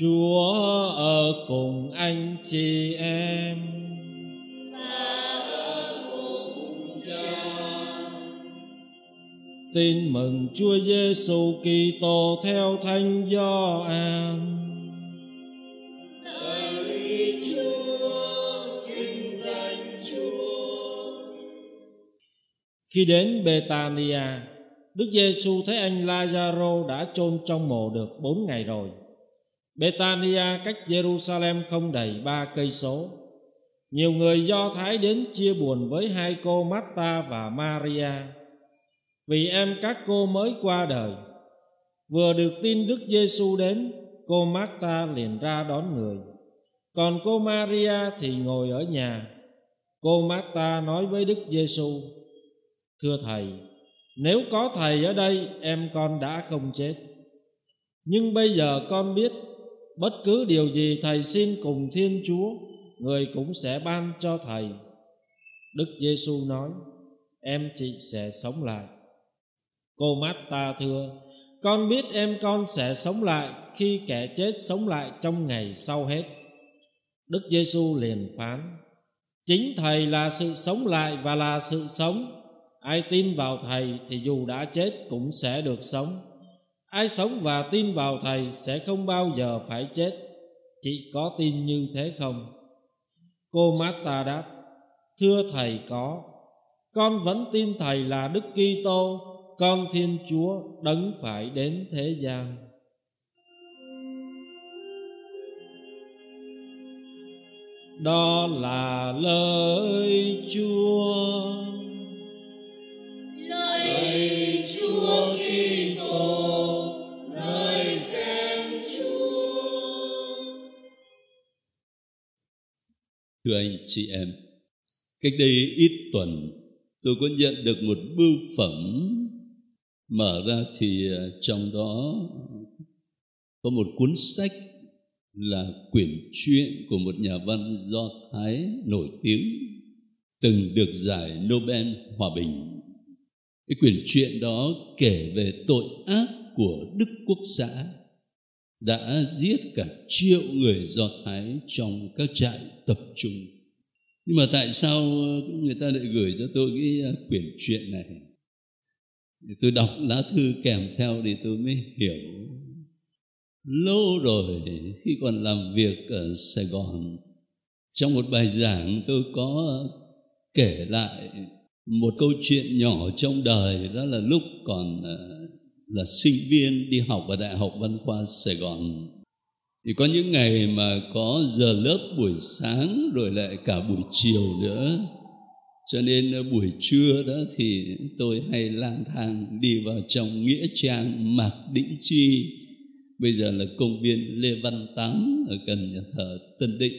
Chúa ở cùng anh chị em. Tin mừng Chúa Giêsu Kitô theo Thánh Gioan. Khi đến Betania, Đức Giêsu thấy anh Lazaro đã chôn trong mồ được bốn ngày rồi. Betania cách Jerusalem không đầy ba cây số. Nhiều người Do Thái đến chia buồn với hai cô Marta và Maria vì em các cô mới qua đời. Vừa được tin Đức Giêsu đến, cô Marta liền ra đón người. Còn cô Maria thì ngồi ở nhà. Cô Marta nói với Đức Giêsu: Thưa thầy, nếu có thầy ở đây em con đã không chết. Nhưng bây giờ con biết bất cứ điều gì thầy xin cùng Thiên Chúa, người cũng sẽ ban cho thầy. Đức Giêsu nói: Em chị sẽ sống lại. Cô Marta thưa, con biết em con sẽ sống lại khi kẻ chết sống lại trong ngày sau hết. Đức Giêsu liền phán: Chính Thầy là sự sống lại và là sự sống. Ai tin vào Thầy thì dù đã chết cũng sẽ được sống. Ai sống và tin vào Thầy sẽ không bao giờ phải chết. Chị có tin như thế không? Cô Marta đáp: Thưa Thầy có. Con vẫn tin Thầy là Đức Kitô, con Thiên Chúa đấng phải đến thế gian. Đó là lời Chúa. Thưa anh chị em, cách đây ít tuần tôi có nhận được một bưu phẩm mở ra thì à, trong đó có một cuốn sách là quyển truyện của một nhà văn do thái nổi tiếng từng được giải nobel hòa bình. Cái quyển truyện đó kể về tội ác của đức quốc xã đã giết cả triệu người do thái trong các trại tập trung. Nhưng mà tại sao người ta lại gửi cho tôi cái à, quyển truyện này? Tôi đọc lá thư kèm theo thì tôi mới hiểu. Lâu rồi khi còn làm việc ở sài gòn, trong một bài giảng tôi có kể lại một câu chuyện nhỏ trong đời. Đó là lúc còn à, là sinh viên đi học ở đại học văn khoa sài gòn. Thì có những ngày mà có giờ lớp buổi sáng rồi lại cả buổi chiều nữa. Cho nên ờ, buổi trưa đó thì tôi hay lang thang đi vào trong nghĩa trang mạc đĩnh chi. Bây giờ là công viên lê văn tám ở gần nhà thờ tân định.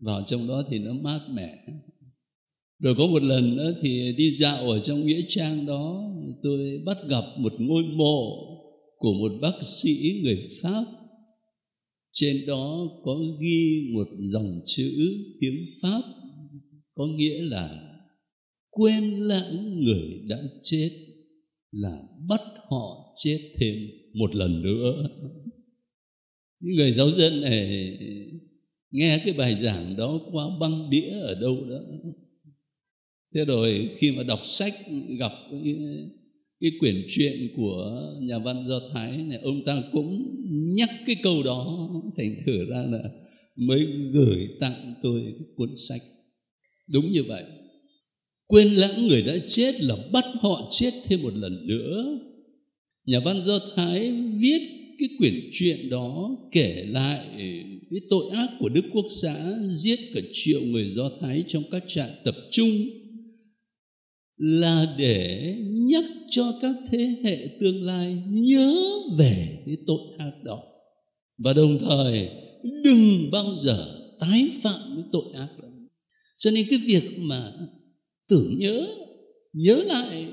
Vào trong đó thì nó mát mẻ rồi có một lần đó thì đi dạo ở trong nghĩa trang đó, tôi bắt gặp một ngôi mộ của một bác sĩ người pháp. Trên đó có ghi một dòng chữ tiếng pháp, có nghĩa là quên lãng người đã chết là bắt họ chết thêm một lần nữa. Những người giáo dân này nghe cái bài giảng đó qua băng đĩa ở đâu đó thế rồi khi mà đọc sách gặp cái, cái quyển truyện của nhà văn do thái này ông ta cũng nhắc cái câu đó thành thử ra là mới gửi tặng tôi cuốn sách. Đúng như vậy. Quên lãng người đã chết là bắt họ chết thêm một lần nữa. Nhà văn Do Thái viết cái quyển truyện đó kể lại cái tội ác của Đức Quốc xã giết cả triệu người Do Thái trong các trại tập trung là để nhắc cho các thế hệ tương lai nhớ về cái tội ác đó. Và đồng thời, đừng bao giờ tái phạm cái tội ác đó. Cho nên cái việc mà tưởng nhớ nhớ lại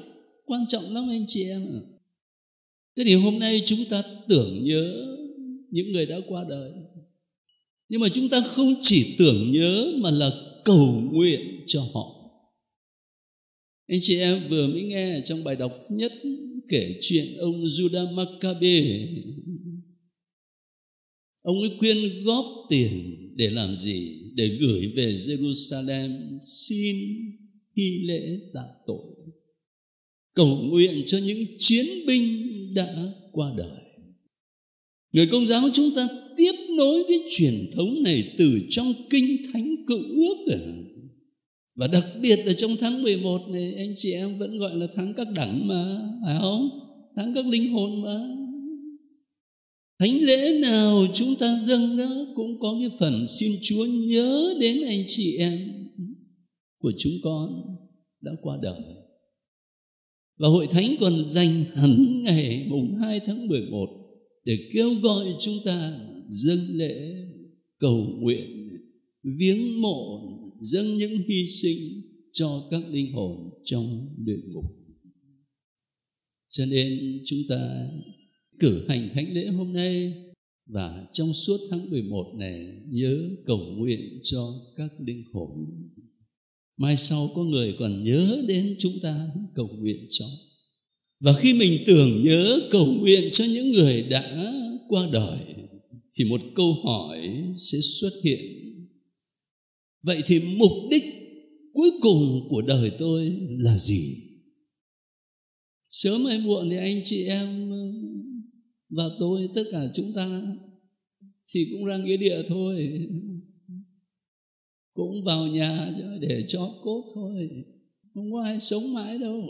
quan trọng lắm anh chị em ạ. Thế thì hôm nay chúng ta tưởng nhớ những người đã qua đời. Nhưng mà chúng ta không chỉ tưởng nhớ mà là cầu nguyện cho họ anh chị em vừa mới nghe trong bài đọc nhất kể chuyện ông Judah Maccabe ông ấy quyên góp tiền để làm gì? Để gửi về Jerusalem xin hy lễ tạ tội. Cầu nguyện cho những chiến binh đã qua đời. Người công giáo chúng ta tiếp nối cái truyền thống này từ trong kinh thánh cựu ước à và đặc biệt là trong tháng 11 này, anh chị em vẫn gọi là tháng các đẳng mà, phải không? Tháng các linh hồn mà. Thánh lễ nào chúng ta dâng đó cũng có cái phần xin chúa nhớ đến anh chị em của chúng con đã qua đời. Và hội thánh còn dành hẳn ngày mùng 2 tháng 11 để kêu gọi chúng ta dâng lễ, cầu nguyện, viếng mộ dâng những hy sinh cho các linh hồn trong địa ngục. Cho nên chúng ta cử hành thánh lễ hôm nay và trong suốt tháng 11 này nhớ cầu nguyện cho các linh hồn. Mai sau có người còn nhớ đến chúng ta, cầu nguyện cho. Và khi mình tưởng nhớ cầu nguyện cho những người đã qua đời, thì một câu hỏi sẽ xuất hiện vậy thì mục đích cuối cùng của đời tôi là gì? Sớm hay muộn thì anh chị em ờ, và tôi, tất cả chúng ta thì cũng ra nghĩa địa thôi. Cũng vào nhà để cho cốt thôi. Không có ai sống mãi đâu.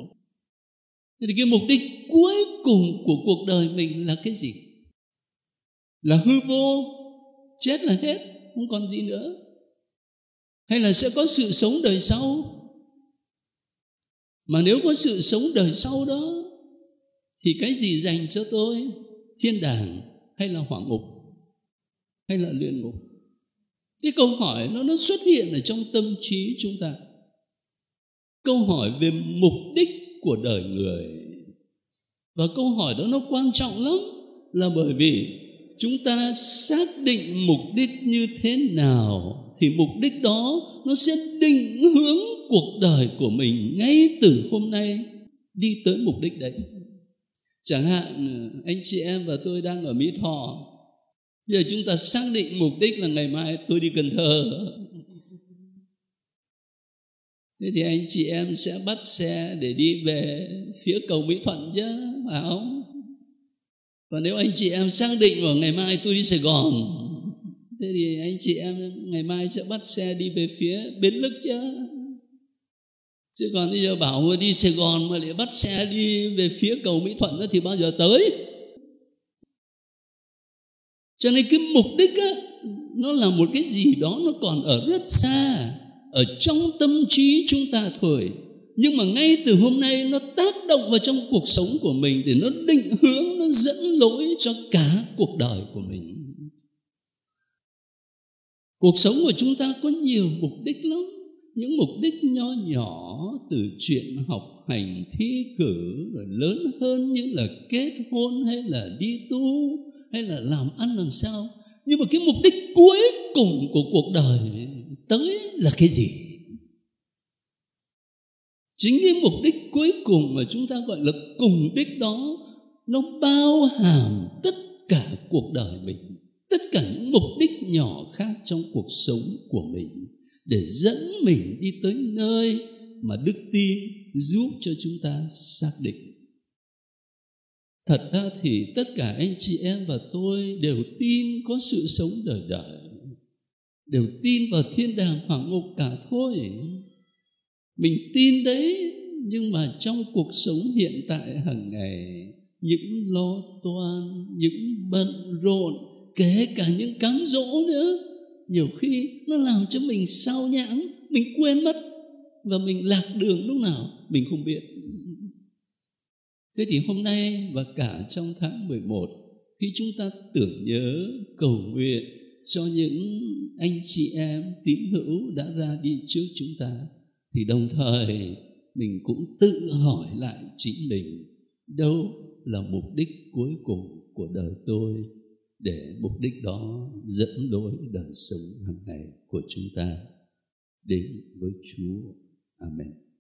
Thế thì cái mục đích cuối cùng của cuộc đời mình là cái gì? Là hư vô, chết là hết, không còn gì nữa hay là sẽ có sự sống đời sau? Mà nếu có sự sống đời sau đó, thì cái gì dành cho tôi? Thiên đàng hay là hỏa ngục? Hay là luyện ngục? Cái câu hỏi nó nó xuất hiện ở trong tâm trí chúng ta. Câu hỏi về mục đích của đời người. Và câu hỏi đó nó quan trọng lắm là bởi vì chúng ta xác định mục đích như thế nào thì mục đích đó nó sẽ định hướng cuộc đời của mình ngay từ hôm nay. Đi tới mục đích đấy. Chẳng hạn ờ, anh chị em và tôi đang ở mỹ thọ. Bây giờ chúng ta xác định mục đích là ngày mai tôi đi cần thơ. Thế thì anh chị em sẽ bắt xe để đi về phía cầu mỹ thuận chứ, phải không? Và nếu anh chị em xác định vào ngày mai tôi đi sài gòn thế thì anh chị em ngày mai sẽ bắt xe đi về phía bến lức chứ chứ còn bây giờ bảo mà đi sài gòn mà lại bắt xe đi về phía cầu mỹ thuận đó thì bao giờ tới? Cho nên cái mục đích á, nó là một cái gì đó nó còn ở rất xa ở trong tâm trí chúng ta thôi. Nhưng mà ngay từ hôm nay nó tác động vào trong cuộc sống của mình để nó định hướng lỗi cho cả cuộc đời của mình. Cuộc sống của chúng ta có nhiều mục đích lắm. Những mục đích nho nhỏ từ chuyện học hành, thi cử, rồi lớn hơn như là kết hôn, hay là đi tu, hay là làm ăn làm sao. Nhưng mà cái mục đích cuối cùng của cuộc đời tới là cái gì? Chính cái mục đích cuối cùng mà chúng ta gọi là cùng đích đó nó bao hàm tất cả cuộc đời mình, tất cả những mục đích nhỏ khác trong cuộc sống của mình, để dẫn mình đi tới nơi mà đức tin giúp cho chúng ta xác định. Thật ra thì tất cả anh chị em và tôi đều tin có sự sống đời đời, đều tin vào thiên đàng hoàng ngục cả thôi. Mình tin đấy, nhưng mà trong cuộc sống hiện tại hàng ngày những lo toan, những bận rộn, kể cả những cám dỗ nữa, nhiều khi nó làm cho mình sao nhãng, mình quên mất và mình lạc đường lúc nào mình không biết. Thế thì hôm nay và cả trong tháng 11 khi chúng ta tưởng nhớ cầu nguyện cho những anh chị em tín hữu đã ra đi trước chúng ta, thì đồng thời mình cũng tự hỏi lại chính mình, đâu là mục đích cuối cùng của đời tôi, để mục đích đó dẫn lối đời sống hàng ngày của chúng ta đến với Chúa. Amen.